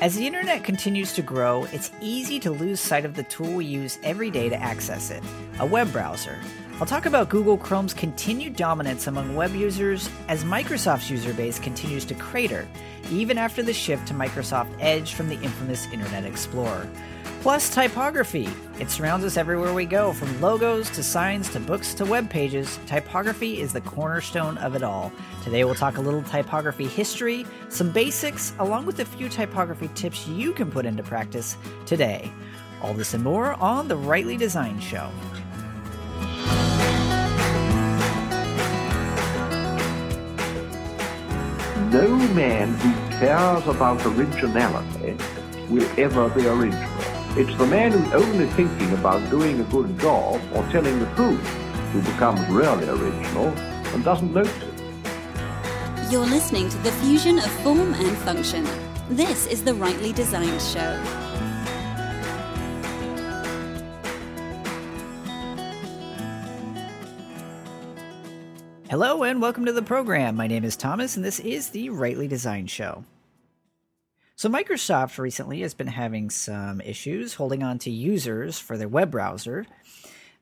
As the internet continues to grow, it's easy to lose sight of the tool we use every day to access it a web browser. I'll talk about Google Chrome's continued dominance among web users as Microsoft's user base continues to crater, even after the shift to Microsoft Edge from the infamous Internet Explorer. Plus, typography. It surrounds us everywhere we go, from logos to signs to books to web pages. Typography is the cornerstone of it all. Today, we'll talk a little typography history, some basics, along with a few typography tips you can put into practice today. All this and more on The Rightly Designed Show. No man who cares about originality will ever be original. It's the man who's only thinking about doing a good job or telling the truth who becomes really original and doesn't notice it. You're listening to the fusion of form and function. This is the Rightly Designed Show. Hello and welcome to the program. My name is Thomas and this is the Rightly Designed Show. So, Microsoft recently has been having some issues holding on to users for their web browser.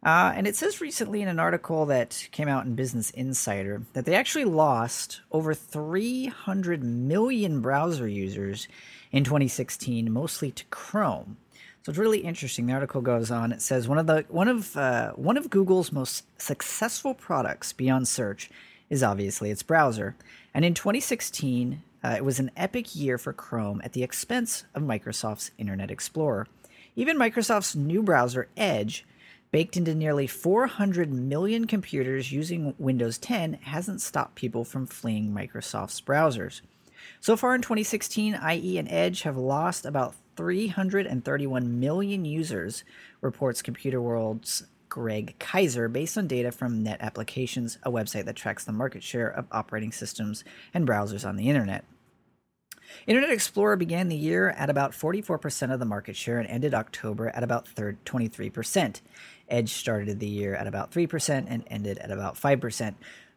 Uh, and it says recently in an article that came out in Business Insider that they actually lost over 300 million browser users in 2016, mostly to Chrome. So it's really interesting. The article goes on. It says one of the one of uh, one of Google's most successful products beyond search is obviously its browser. And in 2016, uh, it was an epic year for Chrome at the expense of Microsoft's Internet Explorer. Even Microsoft's new browser, Edge, baked into nearly 400 million computers using Windows 10, hasn't stopped people from fleeing Microsoft's browsers. So far in 2016, IE and Edge have lost about 331 million users, reports Computer World's Gregg Keizer based on data from Net Applications, a website that tracks the market share of operating systems and browsers on the internet. Internet Explorer began the year at about 44% of the market share and ended October at about 23%. Edge started the year at about 3% and ended at about 5%.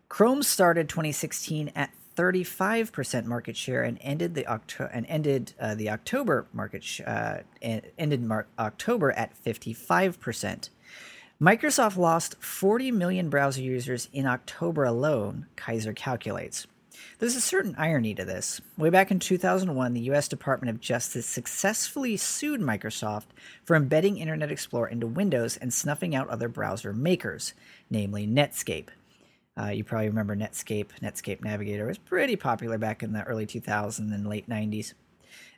Chrome started 2016 at 35% market share and ended the Octo- and ended uh, the October market sh- uh, ended Mar- October at 55%. Microsoft lost 40 million browser users in October alone, Keizer calculates. There's a certain irony to this. Way back in 2001, the US Department of Justice successfully sued Microsoft for embedding Internet Explorer into Windows and snuffing out other browser makers, namely Netscape. Uh, you probably remember Netscape. Netscape Navigator was pretty popular back in the early 2000s and late 90s.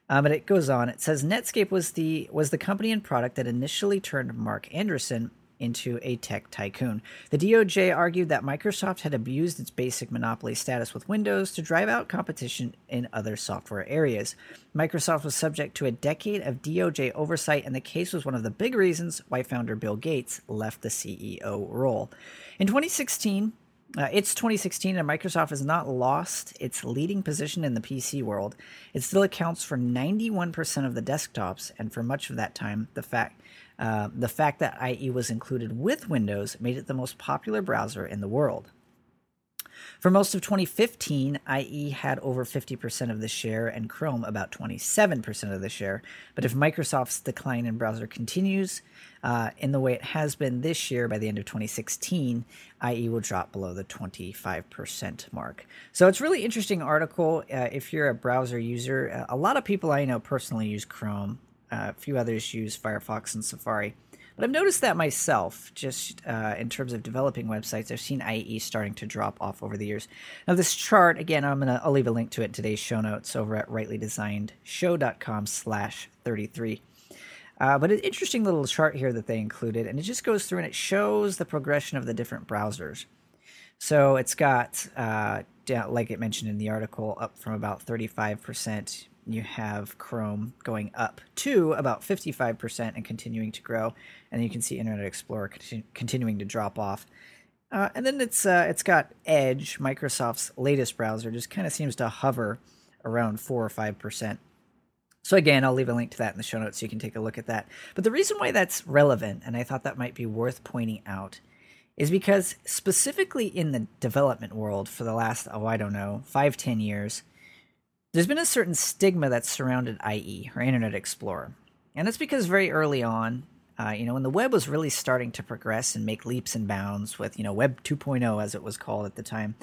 Uh, but it goes on. It says Netscape was the was the company and product that initially turned Marc Andreessen into a tech tycoon. The DOJ argued that Microsoft had abused its basic monopoly status with Windows to drive out competition in other software areas. Microsoft was subject to a decade of DOJ oversight, and the case was one of the big reasons why founder Bill Gates left the CEO role. In 2016, uh, it's 2016 and Microsoft has not lost its leading position in the PC world. It still accounts for 91% of the desktops, and for much of that time, the fact uh, the fact that IE was included with Windows made it the most popular browser in the world. For most of 2015, IE had over 50% of the share and Chrome about 27% of the share. But if Microsoft's decline in browser continues uh, in the way it has been this year, by the end of 2016, IE will drop below the 25% mark. So it's really interesting article. Uh, if you're a browser user, uh, a lot of people I know personally use Chrome. Uh, a few others use Firefox and Safari. But I've noticed that myself, just uh, in terms of developing websites. I've seen IE starting to drop off over the years. Now, this chart, again, I'm gonna I'll leave a link to it in today's show notes over at rightlydesignedshow.com slash 33. Uh, but an interesting little chart here that they included, and it just goes through and it shows the progression of the different browsers. So it's got, uh, like it mentioned in the article, up from about 35% you have Chrome going up to about 55% and continuing to grow. And you can see Internet Explorer continu- continuing to drop off. Uh, and then it's uh, it's got Edge, Microsoft's latest browser, just kind of seems to hover around four or five percent. So again, I'll leave a link to that in the show notes so you can take a look at that. But the reason why that's relevant, and I thought that might be worth pointing out, is because specifically in the development world for the last oh I don't know five ten years, there's been a certain stigma that's surrounded IE or Internet Explorer. And that's because very early on, uh, you know, when the web was really starting to progress and make leaps and bounds with, you know, Web 2.0 as it was called at the time,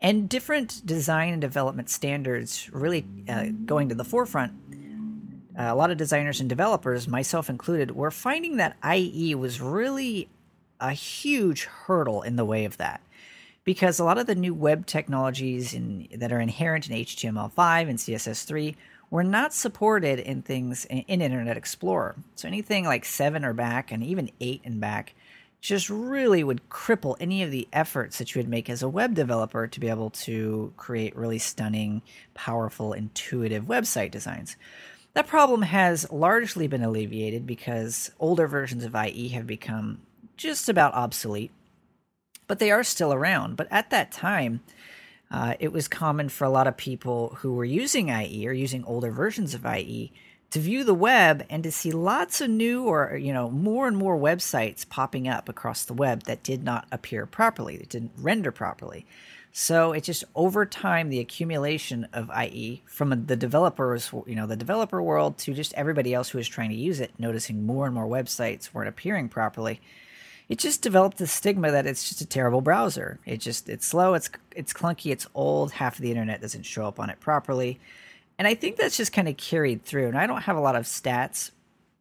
and different design and development standards really uh, going to the forefront, uh, a lot of designers and developers, myself included, were finding that IE was really a huge hurdle in the way of that. Because a lot of the new web technologies in, that are inherent in HTML5 and CSS3 were not supported in things in, in Internet Explorer. So anything like 7 or back, and even 8 and back, just really would cripple any of the efforts that you would make as a web developer to be able to create really stunning, powerful, intuitive website designs. That problem has largely been alleviated because older versions of IE have become just about obsolete, but they are still around. But at that time, uh, it was common for a lot of people who were using IE or using older versions of IE to view the web and to see lots of new or you know more and more websites popping up across the web that did not appear properly that didn't render properly so it's just over time the accumulation of ie from the developers you know the developer world to just everybody else who is trying to use it noticing more and more websites weren't appearing properly it just developed the stigma that it's just a terrible browser it just it's slow it's it's clunky it's old half of the internet doesn't show up on it properly and I think that's just kind of carried through. And I don't have a lot of stats,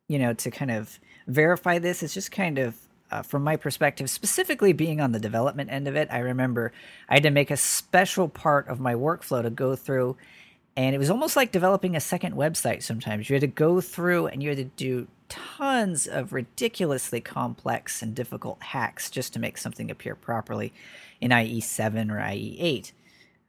you know, to kind of verify this. It's just kind of uh, from my perspective, specifically being on the development end of it. I remember I had to make a special part of my workflow to go through. And it was almost like developing a second website sometimes. You had to go through and you had to do tons of ridiculously complex and difficult hacks just to make something appear properly in IE7 or IE8.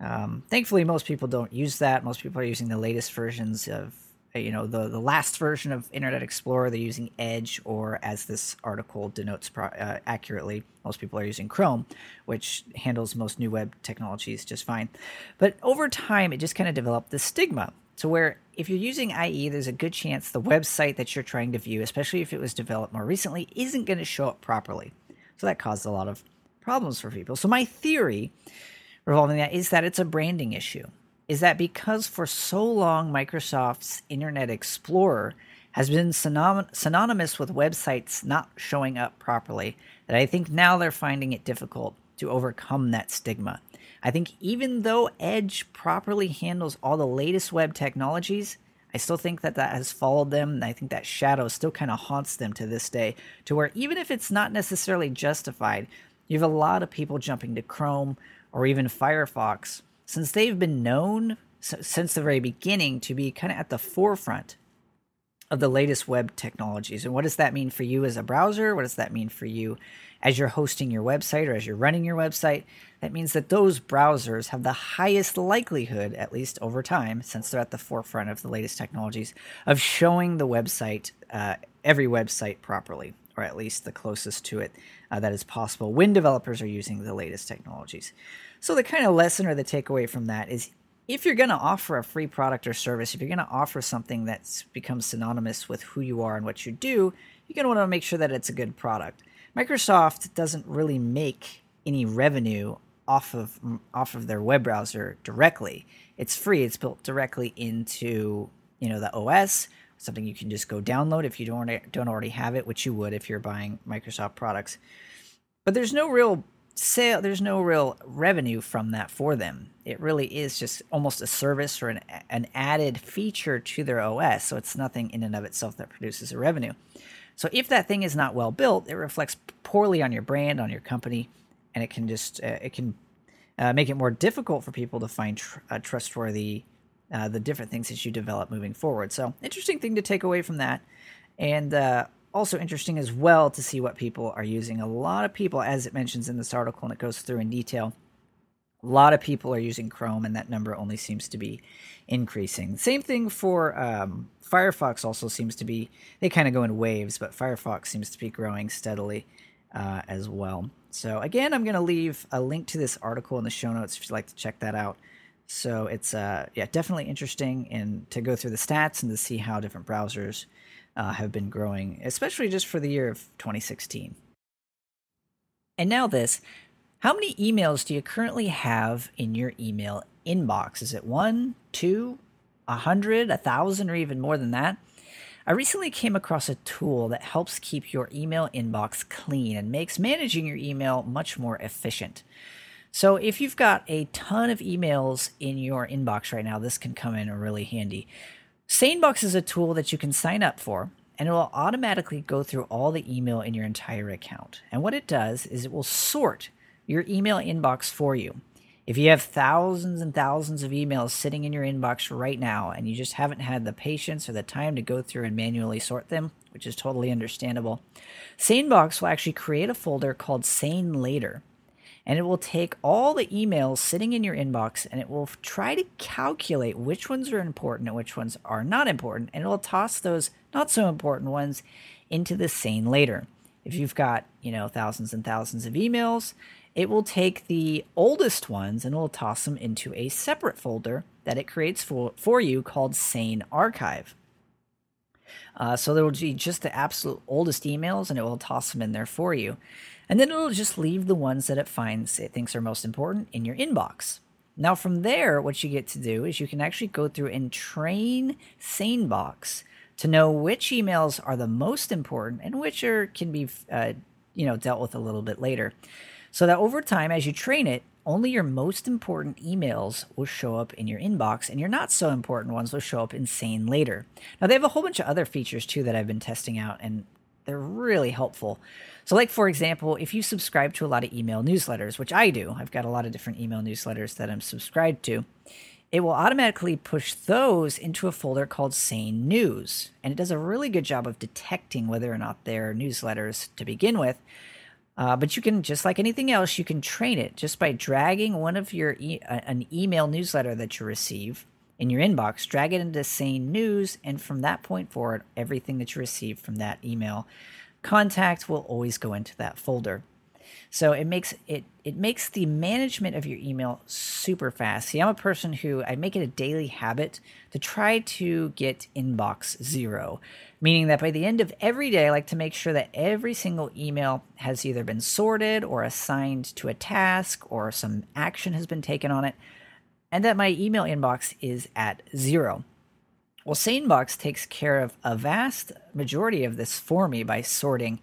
Um, thankfully, most people don't use that. Most people are using the latest versions of, you know, the, the last version of Internet Explorer. They're using Edge, or as this article denotes pro- uh, accurately, most people are using Chrome, which handles most new web technologies just fine. But over time, it just kind of developed this stigma to where if you're using IE, there's a good chance the website that you're trying to view, especially if it was developed more recently, isn't going to show up properly. So that caused a lot of problems for people. So my theory revolving that is that it's a branding issue. Is that because for so long Microsoft's Internet Explorer has been synon- synonymous with websites not showing up properly, that I think now they're finding it difficult to overcome that stigma. I think even though Edge properly handles all the latest web technologies, I still think that that has followed them. And I think that shadow still kind of haunts them to this day, to where even if it's not necessarily justified, you have a lot of people jumping to Chrome or even Firefox, since they've been known since the very beginning to be kind of at the forefront of the latest web technologies. And what does that mean for you as a browser? What does that mean for you as you're hosting your website or as you're running your website? That means that those browsers have the highest likelihood, at least over time, since they're at the forefront of the latest technologies, of showing the website, uh, every website properly, or at least the closest to it uh, that is possible when developers are using the latest technologies. So, the kind of lesson or the takeaway from that is if you're going to offer a free product or service, if you're going to offer something that's becomes synonymous with who you are and what you do, you're going to want to make sure that it's a good product. Microsoft doesn't really make any revenue off of off of their web browser directly. It's free. It's built directly into you know the OS something you can just go download if you don't don't already have it, which you would if you're buying Microsoft products. But there's no real sale, there's no real revenue from that for them. It really is just almost a service or an an added feature to their OS, so it's nothing in and of itself that produces a revenue. So if that thing is not well built, it reflects poorly on your brand, on your company, and it can just uh, it can uh, make it more difficult for people to find tr- a trustworthy uh, the different things that you develop moving forward. So, interesting thing to take away from that. And uh, also interesting as well to see what people are using. A lot of people, as it mentions in this article and it goes through in detail, a lot of people are using Chrome, and that number only seems to be increasing. Same thing for um, Firefox, also seems to be, they kind of go in waves, but Firefox seems to be growing steadily uh, as well. So, again, I'm going to leave a link to this article in the show notes if you'd like to check that out. So it's uh, yeah definitely interesting and to go through the stats and to see how different browsers uh, have been growing, especially just for the year of 2016. And now this, how many emails do you currently have in your email inbox? Is it one, two, a hundred, a thousand, or even more than that, I recently came across a tool that helps keep your email inbox clean and makes managing your email much more efficient. So, if you've got a ton of emails in your inbox right now, this can come in really handy. SaneBox is a tool that you can sign up for, and it will automatically go through all the email in your entire account. And what it does is it will sort your email inbox for you. If you have thousands and thousands of emails sitting in your inbox right now and you just haven't had the patience or the time to go through and manually sort them, which is totally understandable, SaneBox will actually create a folder called Sane Later. And it will take all the emails sitting in your inbox and it will try to calculate which ones are important and which ones are not important. And it will toss those not so important ones into the Sane Later. If you've got, you know, thousands and thousands of emails, it will take the oldest ones and it will toss them into a separate folder that it creates for, for you called Sane Archive. Uh, so there will be just the absolute oldest emails and it will toss them in there for you. And then it'll just leave the ones that it finds it thinks are most important in your inbox. Now, from there, what you get to do is you can actually go through and train SaneBox to know which emails are the most important and which are can be, uh, you know, dealt with a little bit later so that over time, as you train it, only your most important emails will show up in your inbox, and your not so important ones will show up in Sane later. Now, they have a whole bunch of other features too that I've been testing out, and they're really helpful. So, like for example, if you subscribe to a lot of email newsletters, which I do, I've got a lot of different email newsletters that I'm subscribed to, it will automatically push those into a folder called Sane News. And it does a really good job of detecting whether or not they're newsletters to begin with. Uh, but you can, just like anything else, you can train it just by dragging one of your e- an email newsletter that you receive in your inbox, drag it into Sane News, and from that point forward, everything that you receive from that email contact will always go into that folder. So it makes it it makes the management of your email super fast. See, I'm a person who I make it a daily habit to try to get inbox zero, meaning that by the end of every day, I like to make sure that every single email has either been sorted or assigned to a task or some action has been taken on it, and that my email inbox is at zero. Well, SaneBox takes care of a vast majority of this for me by sorting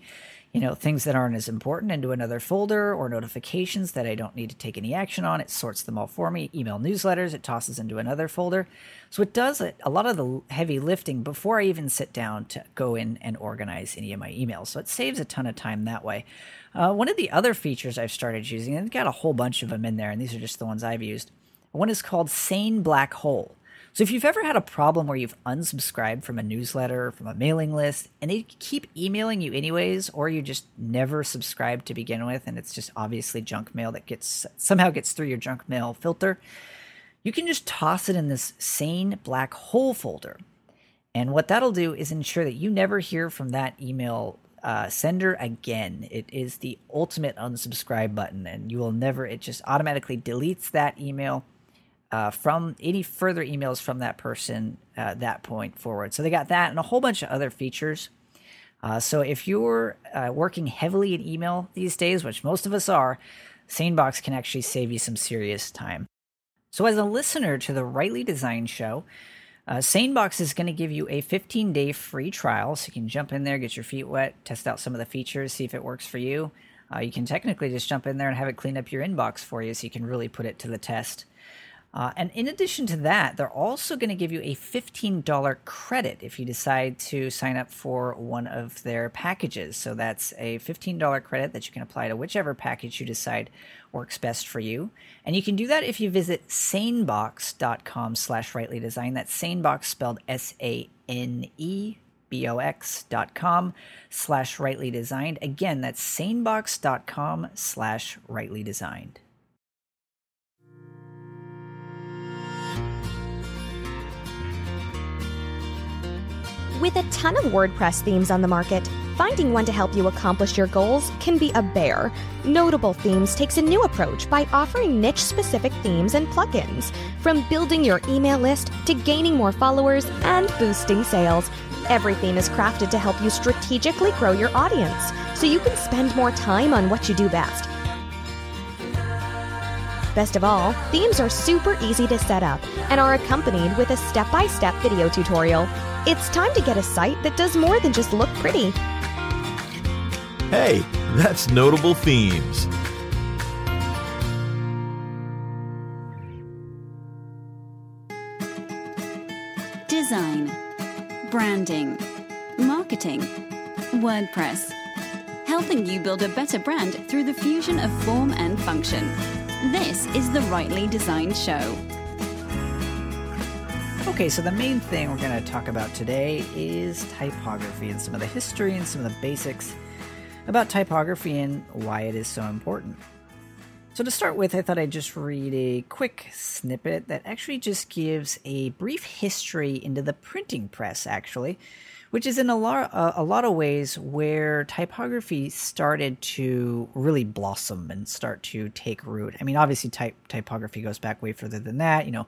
you know, things that aren't as important into another folder or notifications that I don't need to take any action on. It sorts them all for me. Email newsletters, it tosses into another folder. So it does a, a lot of the heavy lifting before I even sit down to go in and organize any of my emails. So it saves a ton of time that way. Uh, one of the other features I've started using, and I've got a whole bunch of them in there, and these are just the ones I've used. One is called Sane Black Hole. So if you've ever had a problem where you've unsubscribed from a newsletter, from a mailing list, and they keep emailing you anyways, or you just never subscribed to begin with, and it's just obviously junk mail that gets somehow gets through your junk mail filter, you can just toss it in this sane black hole folder. And what that'll do is ensure that you never hear from that email uh, sender again. It is the ultimate unsubscribe button, and you will never, it just automatically deletes that email uh, from any further emails from that person uh, that point forward. So they got that and a whole bunch of other features. Uh, so if you're uh, working heavily in email these days, which most of us are, SaneBox can actually save you some serious time. So as a listener to the Rightly Designed show, uh, SaneBox is going to give you a 15 day free trial. So you can jump in there, get your feet wet, test out some of the features, see if it works for you. Uh, you can technically just jump in there and have it clean up your inbox for you so you can really put it to the test. Uh, and in addition to that, they're also going to give you a $15 credit if you decide to sign up for one of their packages. So that's a $15 credit that you can apply to whichever package you decide works best for you. And you can do that if you visit sanebox.com slash rightly design. That's sanebox spelled S-A-N-E B-O-X dot com slash rightly designed. Again, that's sanebox.com slash rightly designed. With a ton of WordPress themes on the market, finding one to help you accomplish your goals can be a bear. Notable Themes takes a new approach by offering niche specific themes and plugins. From building your email list to gaining more followers and boosting sales, every theme is crafted to help you strategically grow your audience so you can spend more time on what you do best. Best of all, themes are super easy to set up and are accompanied with a step by step video tutorial. It's time to get a site that does more than just look pretty. Hey, that's Notable Themes. Design, branding, marketing, WordPress. Helping you build a better brand through the fusion of form and function. This is the Rightly Designed Show. Okay, so the main thing we're going to talk about today is typography and some of the history and some of the basics about typography and why it is so important. So, to start with, I thought I'd just read a quick snippet that actually just gives a brief history into the printing press, actually, which is in a lot, a lot of ways where typography started to really blossom and start to take root. I mean, obviously, type typography goes back way further than that. You know,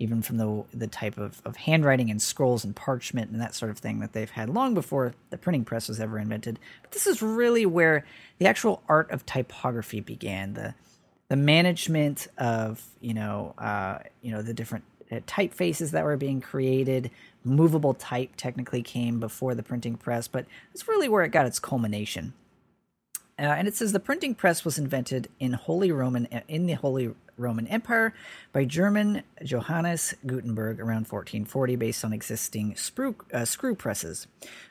even from the the type of, of handwriting and scrolls and parchment and that sort of thing that they've had long before the printing press was ever invented. But this is really where the actual art of typography began. The the management of you know uh, you know the different uh, typefaces that were being created. Movable type technically came before the printing press, but it's really where it got its culmination. Uh, and it says the printing press was invented in Holy Roman in the Holy Roman Empire by German Johannes Gutenberg around 1440, based on existing uh, screw presses.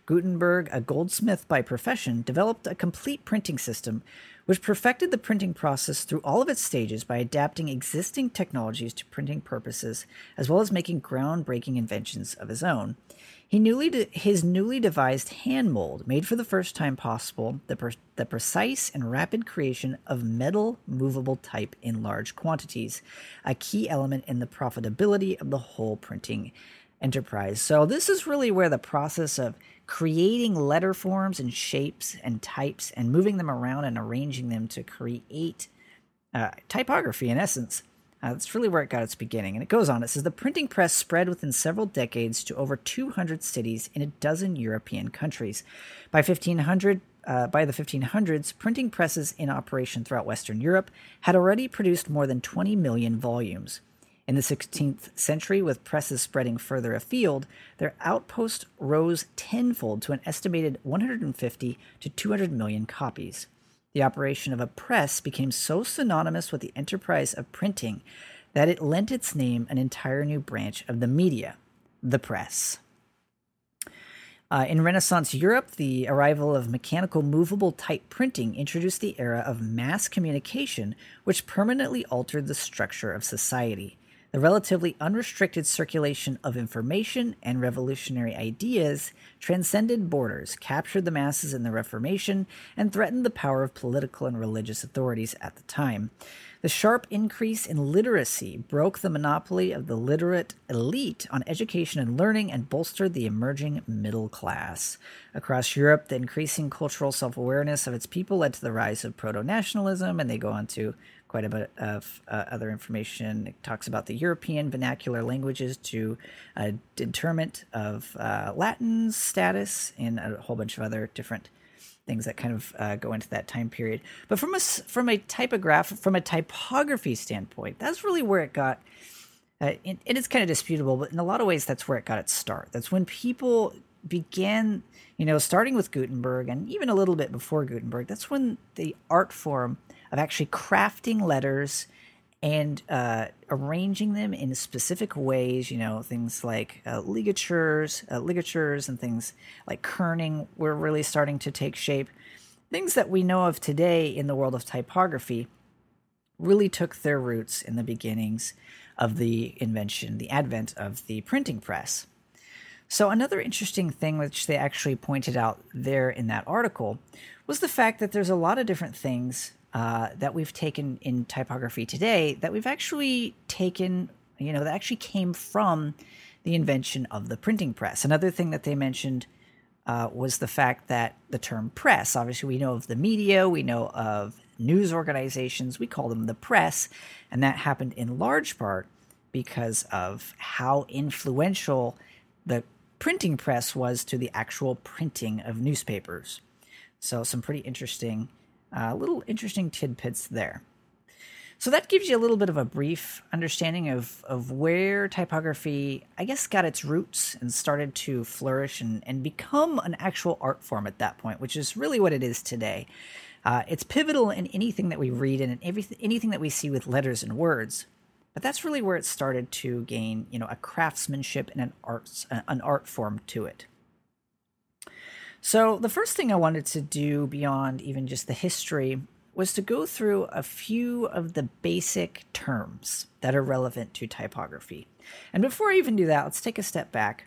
Gutenberg, a goldsmith by profession, developed a complete printing system which perfected the printing process through all of its stages by adapting existing technologies to printing purposes, as well as making groundbreaking inventions of his own. He newly de- his newly devised hand mold made for the first time possible the, per- the precise and rapid creation of metal movable type in large quantities, a key element in the profitability of the whole printing enterprise. So this is really where the process of creating letter forms and shapes and types and moving them around and arranging them to create uh, typography in essence uh, that's really where it got its beginning. And it goes on. It says the printing press spread within several decades to over 200 cities in a dozen European countries. By 1500, uh, by the 1500s, printing presses in operation throughout Western Europe had already produced more than 20 million volumes. In the 16th century, with presses spreading further afield, their outpost rose tenfold to an estimated 150 to 200 million copies the operation of a press became so synonymous with the enterprise of printing that it lent its name an entire new branch of the media, the press. Uh, in Renaissance Europe, the arrival of mechanical movable type printing introduced the era of mass communication, which permanently altered the structure of society. The relatively unrestricted circulation of information and revolutionary ideas transcended borders, captured the masses in the Reformation, and threatened the power of political and religious authorities at the time. The sharp increase in literacy broke the monopoly of the literate elite on education and learning and bolstered the emerging middle class. Across Europe, the increasing cultural self awareness of its people led to the rise of proto nationalism, and they go on to quite a bit of uh, other information. It talks about the European vernacular languages to uh, determent of uh, Latin's status and a whole bunch of other different things that kind of uh, go into that time period. But from a from a typograph from a typography standpoint, that's really where it got. Uh, it is kind of disputable, but in a lot of ways, that's where it got its start. That's when people began, you know, starting with Gutenberg and even a little bit before Gutenberg. That's when the art form of actually crafting letters and uh, arranging them in specific ways. You know, things like uh, ligatures, uh, ligatures, and things like kerning were really starting to take shape. Things that we know of today in the world of typography really took their roots in the beginnings of the invention, the advent of the printing press. So, another interesting thing which they actually pointed out there in that article was the fact that there's a lot of different things uh, that we've taken in typography today that we've actually taken, you know, that actually came from the invention of the printing press. Another thing that they mentioned uh, was the fact that the term press, obviously, we know of the media, we know of news organizations, we call them the press, and that happened in large part because of how influential the printing press was to the actual printing of newspapers. So, some pretty interesting uh, little interesting tidbits there. So that gives you a little bit of a brief understanding of, of where typography, I guess, got its roots and started to flourish and, and become an actual art form at that point, which is really what it is today. Uh, it's pivotal in anything that we read and in everything, anything that we see with letters and words. But that's really where it started to gain, you know, a craftsmanship and an arts, an art form to it. So the first thing I wanted to do beyond even just the history was to go through a few of the basic terms that are relevant to typography. And before I even do that, let's take a step back.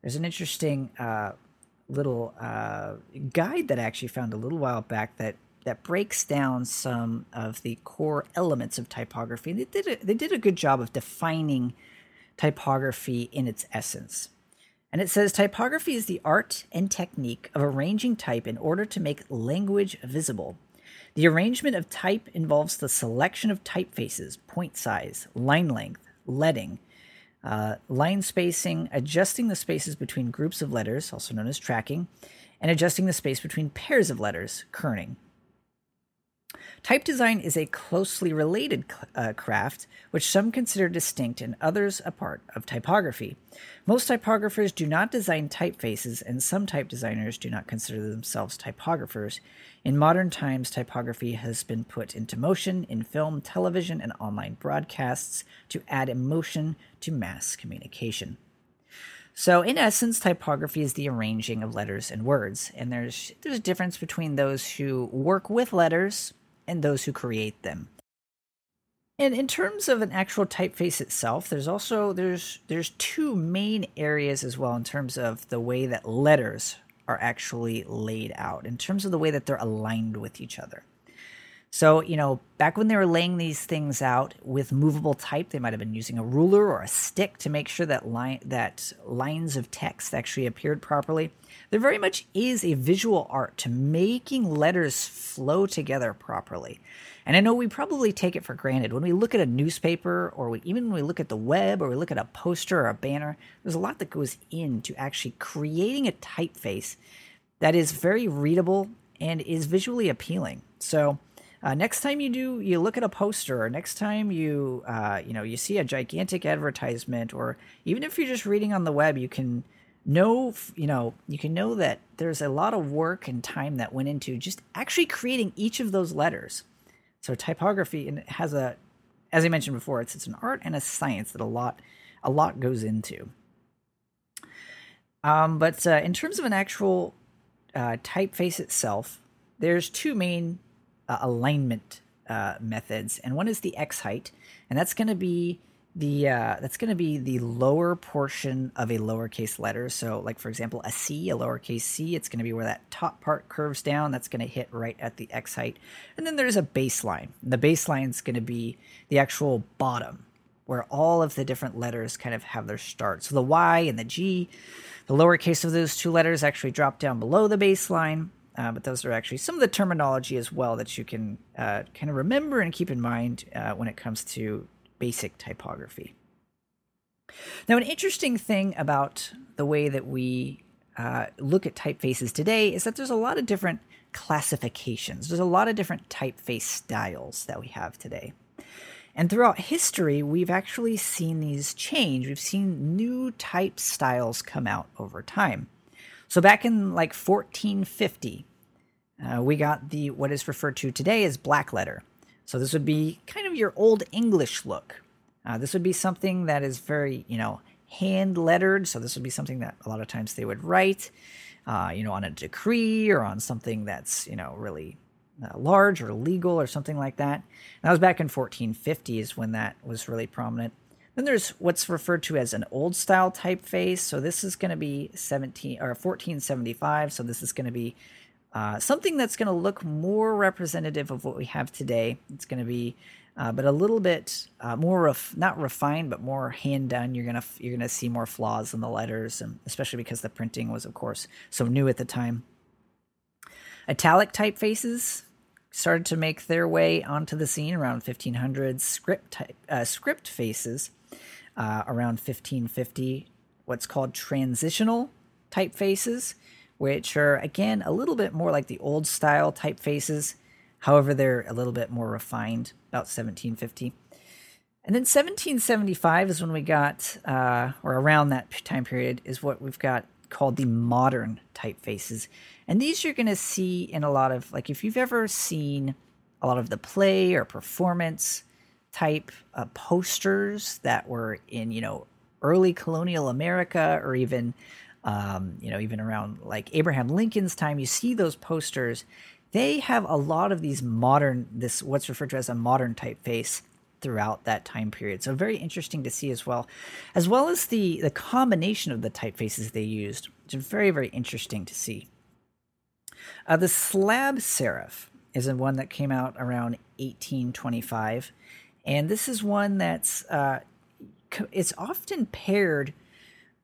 There's an interesting uh, little uh, guide that I actually found a little while back that that breaks down some of the core elements of typography. They did a, they did a good job of defining typography in its essence. And it says typography is the art and technique of arranging type in order to make language visible the arrangement of type involves the selection of typefaces, point size, line length, leading, uh, line spacing, adjusting the spaces between groups of letters, also known as tracking, and adjusting the space between pairs of letters, kerning. Type design is a closely related uh, craft, which some consider distinct and others a part of typography. Most typographers do not design typefaces, and some type designers do not consider themselves typographers. In modern times, typography has been put into motion in film, television, and online broadcasts to add emotion to mass communication. So, in essence, typography is the arranging of letters and words, and there's there's a difference between those who work with letters and those who create them. And in terms of an actual typeface itself, there's also there's there's two main areas as well in terms of the way that letters are actually laid out, in terms of the way that they're aligned with each other. So, you know, back when they were laying these things out with movable type, they might have been using a ruler or a stick to make sure that line that lines of text actually appeared properly. There very much is a visual art to making letters flow together properly. And I know we probably take it for granted when we look at a newspaper or we, even when we look at the web or we look at a poster or a banner, there's a lot that goes into actually creating a typeface that is very readable and is visually appealing. So, uh, next time you do, you look at a poster, or next time you, uh, you know, you see a gigantic advertisement, or even if you're just reading on the web, you can know, you know, you can know that there's a lot of work and time that went into just actually creating each of those letters. So typography and it has a, as I mentioned before, it's it's an art and a science that a lot, a lot goes into. Um, but uh, in terms of an actual uh, typeface itself, there's two main uh, alignment uh, methods, and one is the X height, and that's going to be the uh, that's going to be the lower portion of a lowercase letter. So, like for example, a C, a lowercase c, it's going to be where that top part curves down. That's going to hit right at the X height, and then there's a baseline. The baseline is going to be the actual bottom, where all of the different letters kind of have their start. So the Y and the G, the lowercase of those two letters actually drop down below the baseline, uh, but those are actually some of the terminology as well that you can uh, kind of remember and keep in mind uh, when it comes to basic typography. Now, an interesting thing about the way that we uh, look at typefaces today is that there's a lot of different classifications. There's a lot of different typeface styles that we have today. And throughout history, we've actually seen these change. We've seen new type styles come out over time. So back in like 1450, uh, we got the what is referred to today as black letter. So this would be kind of your old English look. Uh, this would be something that is very, you know, hand lettered. So this would be something that a lot of times they would write, uh, you know, on a decree or on something that's, you know, really uh, large or legal or something like that. And that was back in 1450s when that was really prominent. Then there's what's referred to as an old style typeface. So this is going to be 17 or 1475. So this is going to be uh, something that's going to look more representative of what we have today. It's going to be, uh, but a little bit uh, more ref- not refined, but more hand done. You're gonna you're gonna see more flaws in the letters, and especially because the printing was, of course, so new at the time. Italic typefaces started to make their way onto the scene around 1500. Script type, uh, script faces uh, around 1550. What's called transitional typefaces which are again a little bit more like the old style typefaces. However, they're a little bit more refined, about 1750. And then 1775 is when we got, uh, or around that time period, is what we've got called the modern typefaces. And these you're going to see in a lot of, like, if you've ever seen a lot of the play or performance type uh, posters that were in, you know, early colonial America or even, um, you know, even around like Abraham Lincoln's time, you see those posters. They have a lot of these modern, this what's referred to as a modern typeface throughout that time period. So very interesting to see as well, as well as the the combination of the typefaces they used, which is very very interesting to see. Uh, the slab serif is one that came out around 1825, and this is one that's uh, it's often paired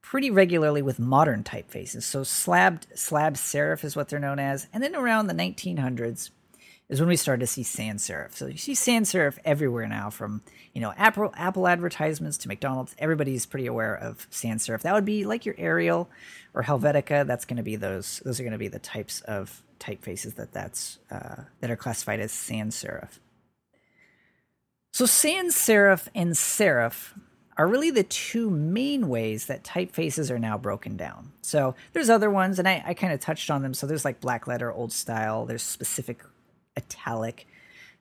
pretty regularly with modern typefaces. So slab slab serif is what they're known as, and then around the 1900s is when we started to see sans serif. So you see sans serif everywhere now, from you know Apple Apple advertisements to McDonald's. Everybody's pretty aware of sans serif. That would be like your Arial or Helvetica. That's going to be those. Those are going to be the types of typefaces that that's uh, that are classified as sans serif. So sans serif and serif are really the two main ways that typefaces are now broken down. So there's other ones, and I, I kind of touched on them. So there's like black letter, old style. There's specific italic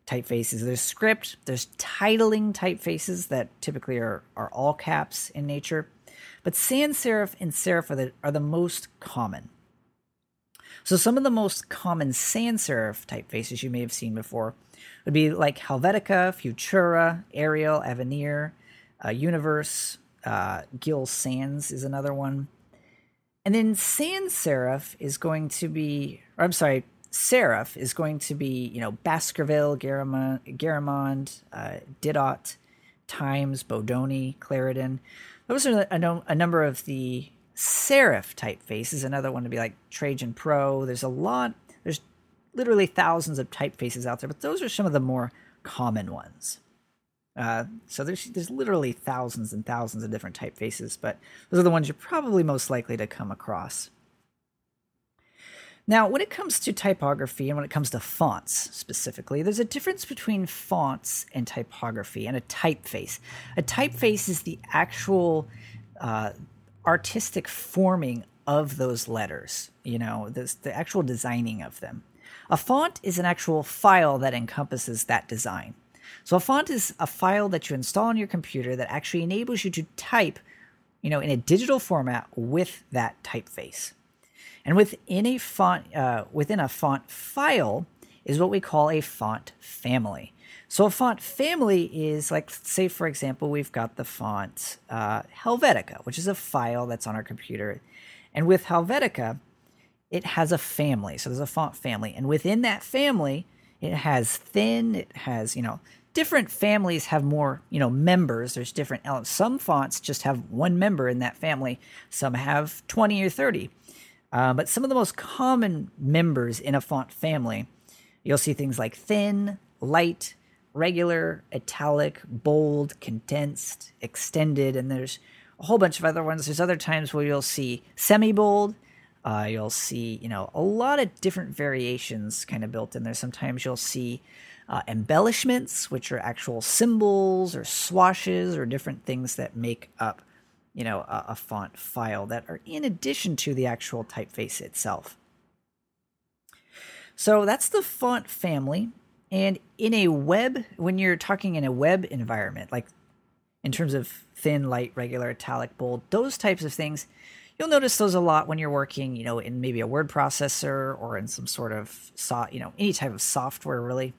typefaces. There's script, there's titling typefaces that typically are, are all caps in nature. But sans serif and serif are the, are the most common. So some of the most common sans serif typefaces you may have seen before would be like Helvetica, Futura, Arial, Avenir, uh, Universe, uh, Gill Sans is another one. And then sans serif is going to be, I'm sorry, serif is going to be, you know, Baskerville, Garamond, Garamond uh, Didot, Times, Bodoni, Clarendon. Those are a, a number of the serif typefaces. Another one to be like Trajan Pro. There's a lot, there's literally thousands of typefaces out there, but those are some of the more common ones. Uh, so there's there's literally thousands and thousands of different typefaces, but those are the ones you're probably most likely to come across. Now, when it comes to typography and when it comes to fonts specifically, there's a difference between fonts and typography and a typeface. A typeface is the actual uh, artistic forming of those letters, you know, this, the actual designing of them. A font is an actual file that encompasses that design. So a font is a file that you install on your computer that actually enables you to type, you know, in a digital format with that typeface. And within a font, uh, within a font file is what we call a font family. So a font family is like, say, for example, we've got the font uh, Helvetica, which is a file that's on our computer. And with Helvetica, it has a family. So there's a font family. And within that family, it has thin, it has, you know, different families have more, you know, members. There's different elements. Some fonts just have one member in that family, some have 20 or 30. Uh, but some of the most common members in a font family, you'll see things like thin, light, regular, italic, bold, condensed, extended, and there's a whole bunch of other ones. There's other times where you'll see semi bold. Uh, you'll see, you know, a lot of different variations kind of built in there. Sometimes you'll see uh, embellishments, which are actual symbols or swashes or different things that make up you know, a, a font file that are in addition to the actual typeface itself. So that's the font family. And in a web, when you're talking in a web environment, like in terms of thin, light, regular, italic, bold, those types of things, you'll notice those a lot when you're working, you know, in maybe a word processor or in some sort of, so, you know, any type of software really.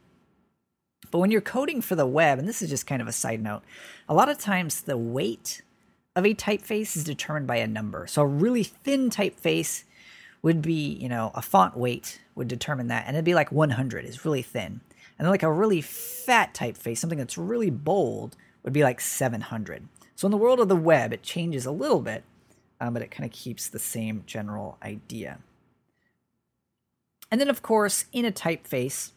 But when you're coding for the web, and this is just kind of a side note, a lot of times the weight of a typeface is determined by a number. So a really thin typeface would be, you know, a font weight would determine that, and it'd be like 100 is really thin. And then like a really fat typeface, something that's really bold, would be like 700. So in the world of the web, it changes a little bit, um, but it kind of keeps the same general idea. And then, of course, in a typeface,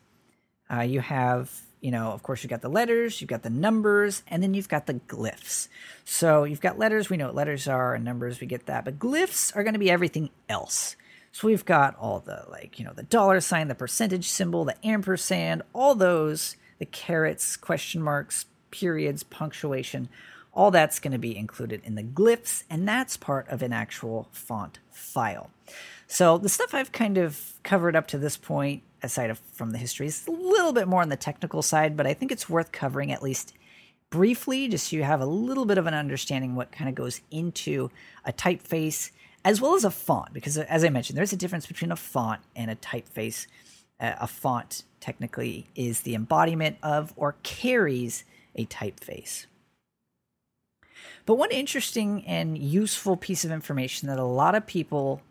uh, you have you know, of course, you've got the letters, you've got the numbers, and then you've got the glyphs. So you've got letters, we know what letters are, and numbers, we get that. But glyphs are going to be everything else. So we've got all the like, you know, the dollar sign, the percentage symbol, the ampersand, all those, the carets, question marks, periods, punctuation, all that's going to be included in the glyphs, and that's part of an actual font file. So the stuff I've kind of covered up to this point, aside from the history, is a little bit more on the technical side, but I think it's worth covering at least briefly, just so you have a little bit of an understanding what kind of goes into a typeface as well as a font, because as I mentioned, there's a difference between a font and a typeface. Uh, a font technically is the embodiment of or carries a typeface. But one interesting and useful piece of information that a lot of people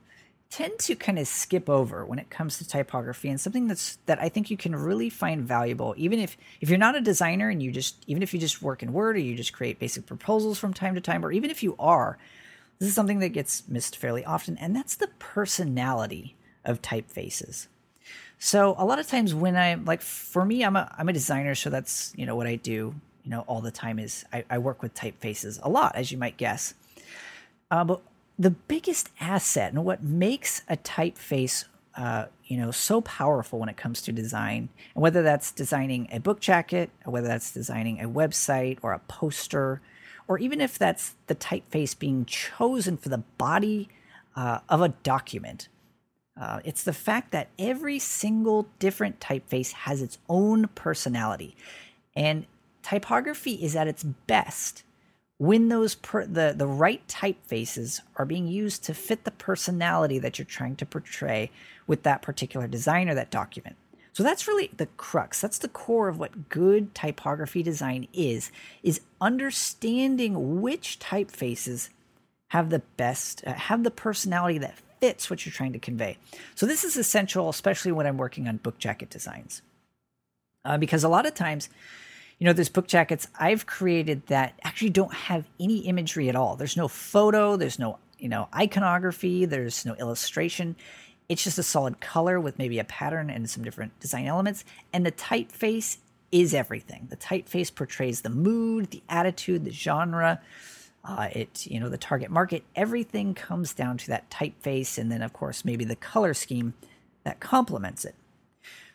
tend to kind of skip over when it comes to typography and something that's that I think you can really find valuable even if if you're not a designer and you just even if you just work in Word or you just create basic proposals from time to time or even if you are this is something that gets missed fairly often and that's the personality of typefaces. So a lot of times when I'm like for me I'm a I'm a designer so that's you know what I do you know all the time is I, I work with typefaces a lot as you might guess. Uh, but the biggest asset and what makes a typeface uh, you know so powerful when it comes to design and whether that's designing a book jacket or whether that's designing a website or a poster or even if that's the typeface being chosen for the body uh, of a document uh, it's the fact that every single different typeface has its own personality and typography is at its best when those per, the the right typefaces are being used to fit the personality that you're trying to portray with that particular design or that document. So that's really the crux. That's the core of what good typography design is is understanding which typefaces have the best uh, have the personality that fits what you're trying to convey. So this is essential especially when I'm working on book jacket designs. Uh, because a lot of times you know, there's book jackets I've created that actually don't have any imagery at all. There's no photo, there's no, you know, iconography, there's no illustration. It's just a solid color with maybe a pattern and some different design elements. And the typeface is everything. The typeface portrays the mood, the attitude, the genre, uh, it, you know, the target market. Everything comes down to that typeface, and then, of course, maybe the color scheme that complements it.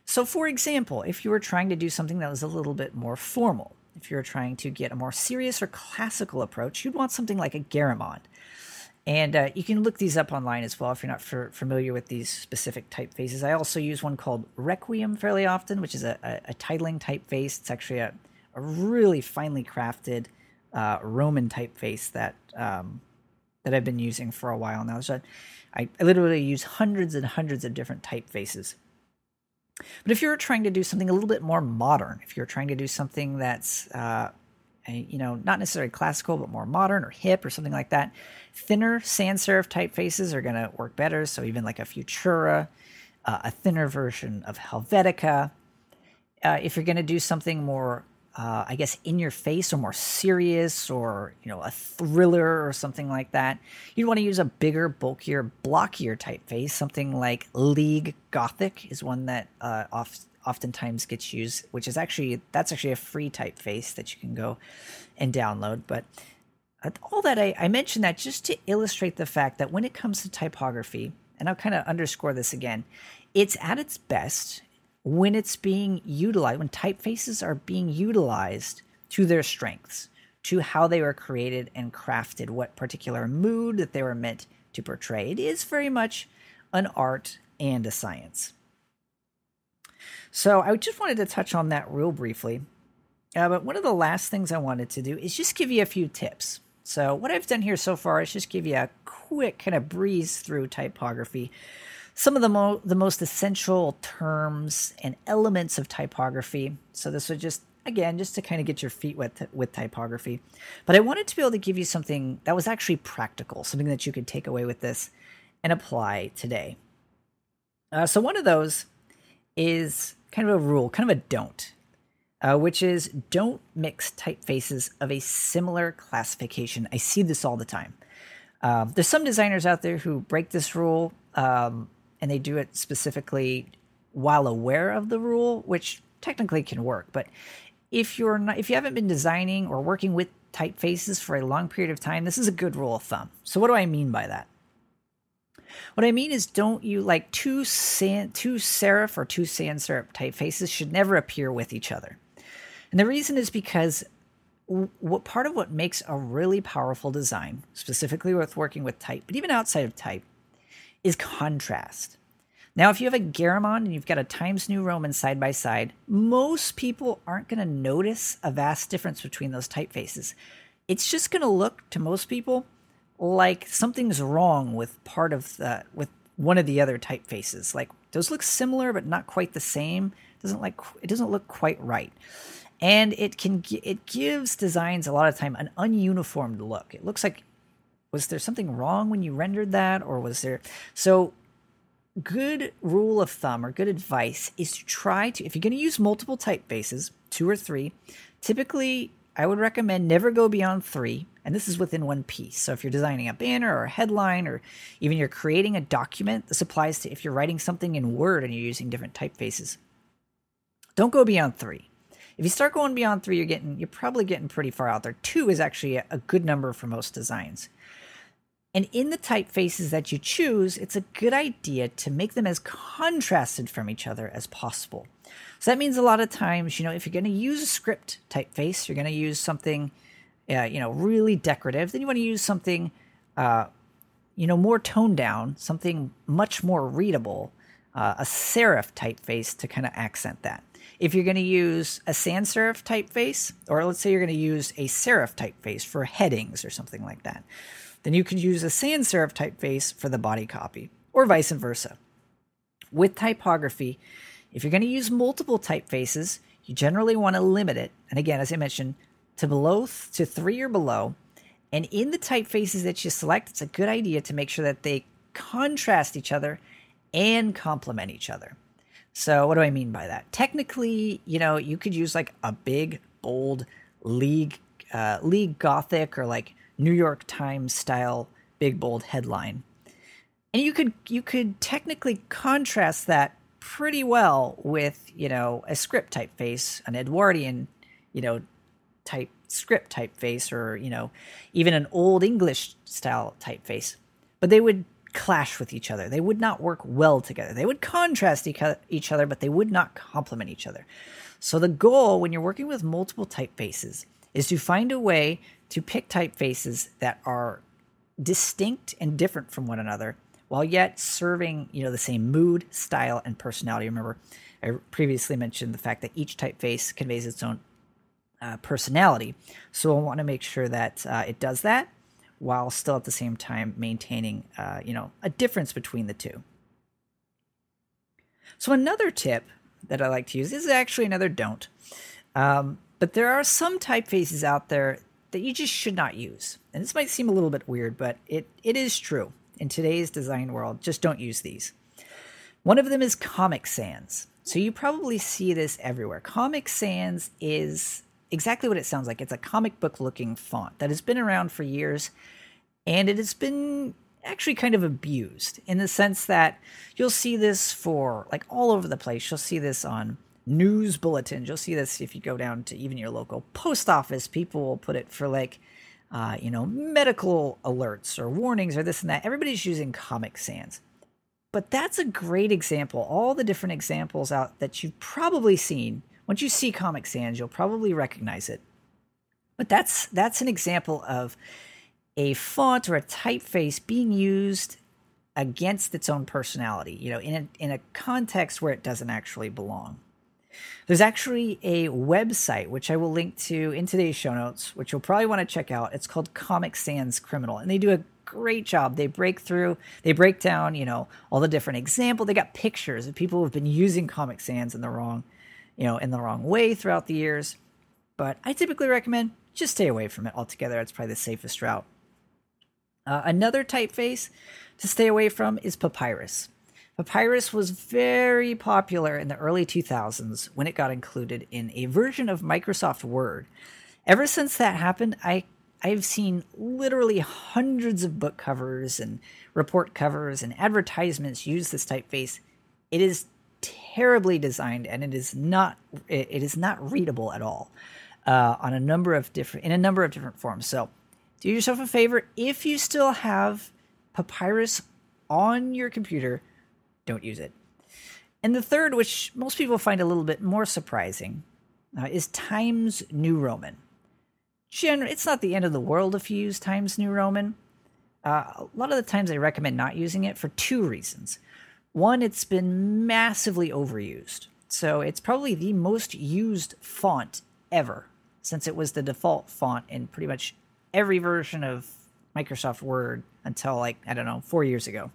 So, for example, if you were trying to do something that was a little bit more formal, if you were trying to get a more serious or classical approach, you'd want something like a Garamond. And uh, you can look these up online as well if you're not for, familiar with these specific typefaces. I also use one called Requiem fairly often, which is a, a, a titling typeface. It's actually a, a really finely crafted uh, Roman typeface that um, that I've been using for a while now. So I, I literally use hundreds and hundreds of different typefaces but if you're trying to do something a little bit more modern, if you're trying to do something that's, uh, you know, not necessarily classical, but more modern or hip or something like that, thinner sans serif typefaces are going to work better. So even like a Futura, uh, a thinner version of Helvetica. Uh, if you're going to do something more uh, I guess, in your face or more serious or, you know, a thriller or something like that. You'd want to use a bigger, bulkier, blockier typeface. Something like League Gothic is one that uh, oft, oftentimes gets used, which is actually, that's actually a free typeface that you can go and download. But all that I, I mentioned that just to illustrate the fact that when it comes to typography, and I'll kind of underscore this again, it's at its best when it's being utilized, when typefaces are being utilized to their strengths, to how they were created and crafted, what particular mood that they were meant to portray. It is very much an art and a science. So I just wanted to touch on that real briefly. Uh, but one of the last things I wanted to do is just give you a few tips. So, what I've done here so far is just give you a quick kind of breeze through typography some of the, mo- the most essential terms and elements of typography. So this would just again just to kind of get your feet wet with typography. But I wanted to be able to give you something that was actually practical, something that you could take away with this and apply today. Uh, so one of those is kind of a rule, kind of a don't, uh, which is don't mix typefaces of a similar classification. I see this all the time. Uh, there's some designers out there who break this rule. Um, and they do it specifically while aware of the rule, which technically can work. But if you're not, if you haven't been designing or working with typefaces for a long period of time, this is a good rule of thumb. So what do I mean by that? What I mean is, don't you like two san, two serif or two sans serif typefaces should never appear with each other. And the reason is because what part of what makes a really powerful design, specifically with working with type, but even outside of type, is contrast. Now, if you have a Garamond and you've got a Times New Roman side by side, most people aren't going to notice a vast difference between those typefaces. It's just going to look to most people like something's wrong with part of the with one of the other typefaces. Like those look similar but not quite the same. It doesn't like it doesn't look quite right. And it can it gives designs a lot of time an ununiformed look. It looks like was there something wrong when you rendered that or was there so good rule of thumb or good advice is to try to if you're going to use multiple typefaces, two or three, typically I would recommend never go beyond 3 and this is within one piece. So if you're designing a banner or a headline or even you're creating a document, this applies to if you're writing something in Word and you're using different typefaces. Don't go beyond 3. If you start going beyond 3, you're getting you're probably getting pretty far out there. 2 is actually a, a good number for most designs. And in the typefaces that you choose, it's a good idea to make them as contrasted from each other as possible. So that means a lot of times, you know, if you're going to use a script typeface, you're going to use something, uh, you know, really decorative, then you want to use something, uh, you know, more toned down, something much more readable, uh, a serif typeface to kind of accent that. If you're going to use a sans serif typeface, or let's say you're going to use a serif typeface for headings or something like that, then you could use a sans serif typeface for the body copy, or vice versa. With typography, if you're going to use multiple typefaces, you generally want to limit it, and again, as I mentioned, to below to three or below. And in the typefaces that you select, it's a good idea to make sure that they contrast each other and complement each other. So, what do I mean by that? Technically, you know, you could use like a big, bold league, uh, league Gothic or like New York Times style big bold headline. And you could you could technically contrast that pretty well with, you know, a script typeface, an Edwardian, you know, type script typeface or, you know, even an old English style typeface. But they would clash with each other. They would not work well together. They would contrast each other, but they would not complement each other. So the goal when you're working with multiple typefaces is to find a way to pick typefaces that are distinct and different from one another while yet serving you know the same mood style and personality remember i previously mentioned the fact that each typeface conveys its own uh, personality so i want to make sure that uh, it does that while still at the same time maintaining uh, you know a difference between the two so another tip that i like to use is actually another don't um, but there are some typefaces out there that you just should not use. And this might seem a little bit weird, but it, it is true. In today's design world, just don't use these. One of them is Comic Sans. So you probably see this everywhere. Comic Sans is exactly what it sounds like. It's a comic book looking font that has been around for years and it has been actually kind of abused in the sense that you'll see this for like all over the place. You'll see this on news bulletins. You'll see this if you go down to even your local post office. People will put it for like, uh, you know, medical alerts or warnings or this and that. Everybody's using Comic Sans. But that's a great example. All the different examples out that you've probably seen. Once you see Comic Sans, you'll probably recognize it. But that's that's an example of a font or a typeface being used against its own personality, you know, in a, in a context where it doesn't actually belong. There's actually a website which I will link to in today's show notes, which you'll probably want to check out. It's called Comic Sans Criminal, and they do a great job. They break through, they break down, you know, all the different examples. They got pictures of people who've been using Comic Sans in the wrong, you know, in the wrong way throughout the years. But I typically recommend just stay away from it altogether. It's probably the safest route. Uh, another typeface to stay away from is Papyrus. Papyrus was very popular in the early 2000s when it got included in a version of Microsoft Word. Ever since that happened, I I've seen literally hundreds of book covers and report covers and advertisements use this typeface. It is terribly designed and it is not it, is not readable at all uh, on a number of different in a number of different forms. So do yourself a favor if you still have Papyrus on your computer, don't use it. And the third, which most people find a little bit more surprising, uh, is Times New Roman. Gen- it's not the end of the world if you use Times New Roman. Uh, a lot of the times I recommend not using it for two reasons. One, it's been massively overused. So it's probably the most used font ever since it was the default font in pretty much every version of Microsoft Word until like, I don't know, four years ago.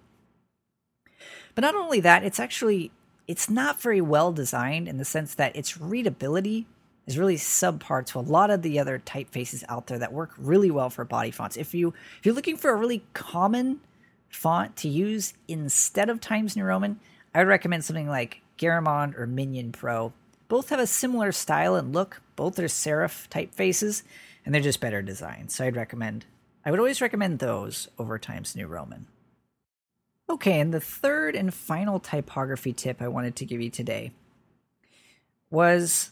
But not only that, it's actually it's not very well designed in the sense that its readability is really subpar to a lot of the other typefaces out there that work really well for body fonts. If you if you're looking for a really common font to use instead of Times New Roman, I would recommend something like Garamond or Minion Pro. Both have a similar style and look. Both are serif typefaces, and they're just better designed. So I'd recommend. I would always recommend those over Times New Roman. Okay, and the third and final typography tip I wanted to give you today was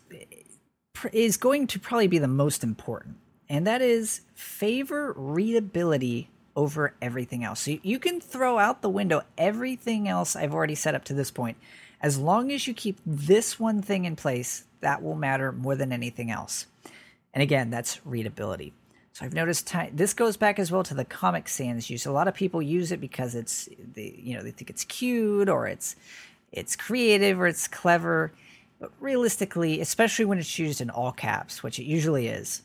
is going to probably be the most important, and that is favor readability over everything else. So you can throw out the window everything else I've already set up to this point. As long as you keep this one thing in place, that will matter more than anything else. And again, that's readability. So I've noticed ty- this goes back as well to the Comic Sans use. A lot of people use it because it's they you know they think it's cute or it's it's creative or it's clever. But realistically, especially when it's used in all caps, which it usually is,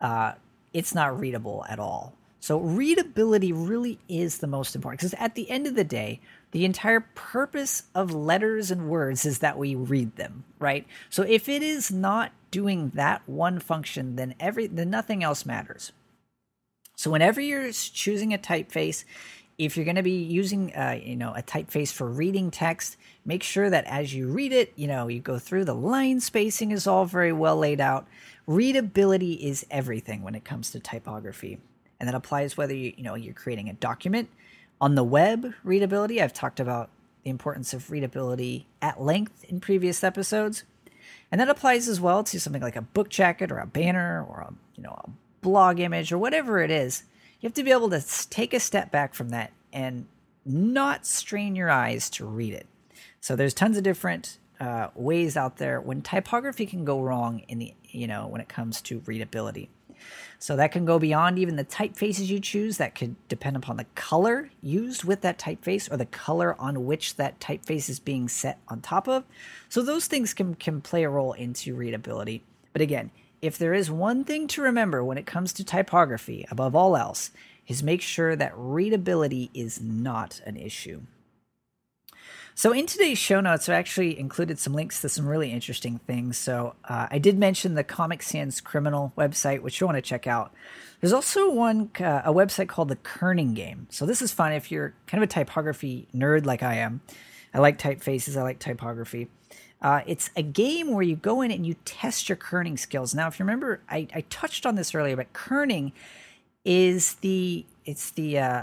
uh, it's not readable at all. So readability really is the most important because at the end of the day, the entire purpose of letters and words is that we read them, right? So if it is not doing that one function, then every then nothing else matters. So whenever you're choosing a typeface, if you're going to be using uh, you know a typeface for reading text, make sure that as you read it, you know you go through the line spacing is all very well laid out. Readability is everything when it comes to typography, and that applies whether you you know you're creating a document on the web, readability, I've talked about the importance of readability at length in previous episodes. And that applies as well to something like a book jacket or a banner or a, you know, a blog image or whatever it is. You have to be able to take a step back from that and not strain your eyes to read it. So there's tons of different uh, ways out there when typography can go wrong in the you know when it comes to readability. So that can go beyond even the typefaces you choose. That could depend upon the color used with that typeface or the color on which that typeface is being set on top of. So those things can, can play a role into readability. But again, if there is one thing to remember when it comes to typography, above all else, is make sure that readability is not an issue. So, in today's show notes, I actually included some links to some really interesting things. So, uh, I did mention the Comic Sans Criminal website, which you want to check out. There's also one, uh, a website called the Kerning Game. So, this is fun if you're kind of a typography nerd like I am. I like typefaces, I like typography. Uh, it's a game where you go in and you test your kerning skills. Now, if you remember, I, I touched on this earlier, but kerning is the it's the uh,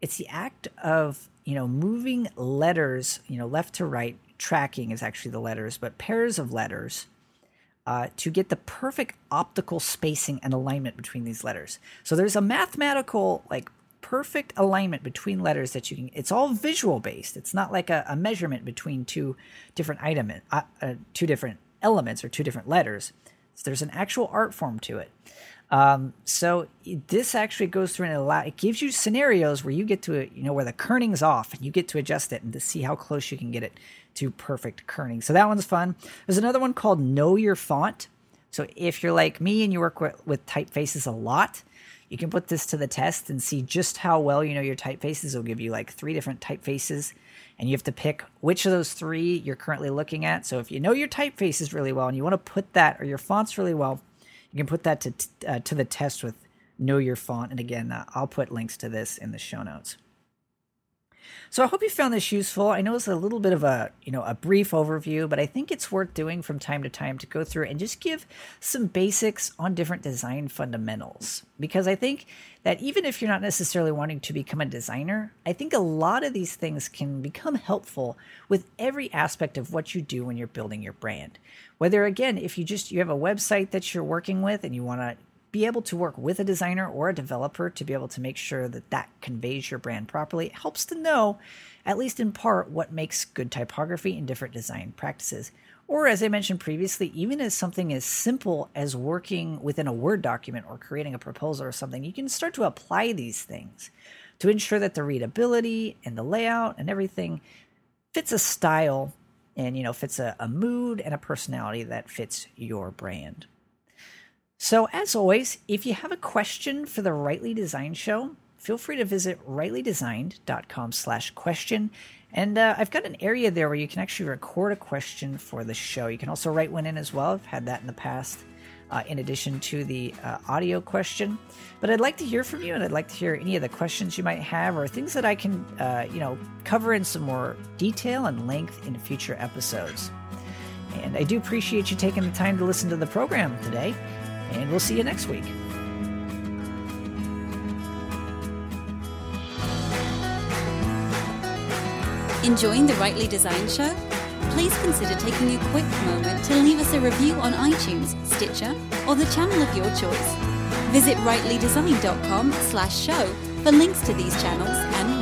it's the act of you know, moving letters, you know, left to right, tracking is actually the letters, but pairs of letters uh, to get the perfect optical spacing and alignment between these letters. So there's a mathematical, like, perfect alignment between letters that you can. It's all visual based. It's not like a, a measurement between two different item, uh, uh, two different elements or two different letters. So there's an actual art form to it. Um, so this actually goes through and allow, it gives you scenarios where you get to, you know, where the kerning's off and you get to adjust it and to see how close you can get it to perfect kerning. So that one's fun. There's another one called Know Your Font. So if you're like me and you work with, with typefaces a lot, you can put this to the test and see just how well you know your typefaces. It'll give you like three different typefaces, and you have to pick which of those three you're currently looking at. So if you know your typefaces really well and you want to put that or your fonts really well, you can put that to uh, to the test with Know Your Font. And again, uh, I'll put links to this in the show notes. So I hope you found this useful. I know it's a little bit of a, you know, a brief overview, but I think it's worth doing from time to time to go through and just give some basics on different design fundamentals. Because I think that even if you're not necessarily wanting to become a designer, I think a lot of these things can become helpful with every aspect of what you do when you're building your brand. Whether again, if you just you have a website that you're working with and you want to be able to work with a designer or a developer to be able to make sure that that conveys your brand properly. It helps to know, at least in part, what makes good typography in different design practices. Or, as I mentioned previously, even as something as simple as working within a Word document or creating a proposal or something, you can start to apply these things to ensure that the readability and the layout and everything fits a style and you know fits a, a mood and a personality that fits your brand. So, as always, if you have a question for the Rightly Designed Show, feel free to visit rightlydesigned.com slash question. And uh, I've got an area there where you can actually record a question for the show. You can also write one in as well. I've had that in the past, uh, in addition to the uh, audio question. But I'd like to hear from you, and I'd like to hear any of the questions you might have or things that I can, uh, you know, cover in some more detail and length in future episodes. And I do appreciate you taking the time to listen to the program today, and we'll see you next week. Enjoying the Rightly Designed show? Please consider taking a quick moment to leave us a review on iTunes, Stitcher, or the channel of your choice. Visit rightlydesign.com slash show for links to these channels and.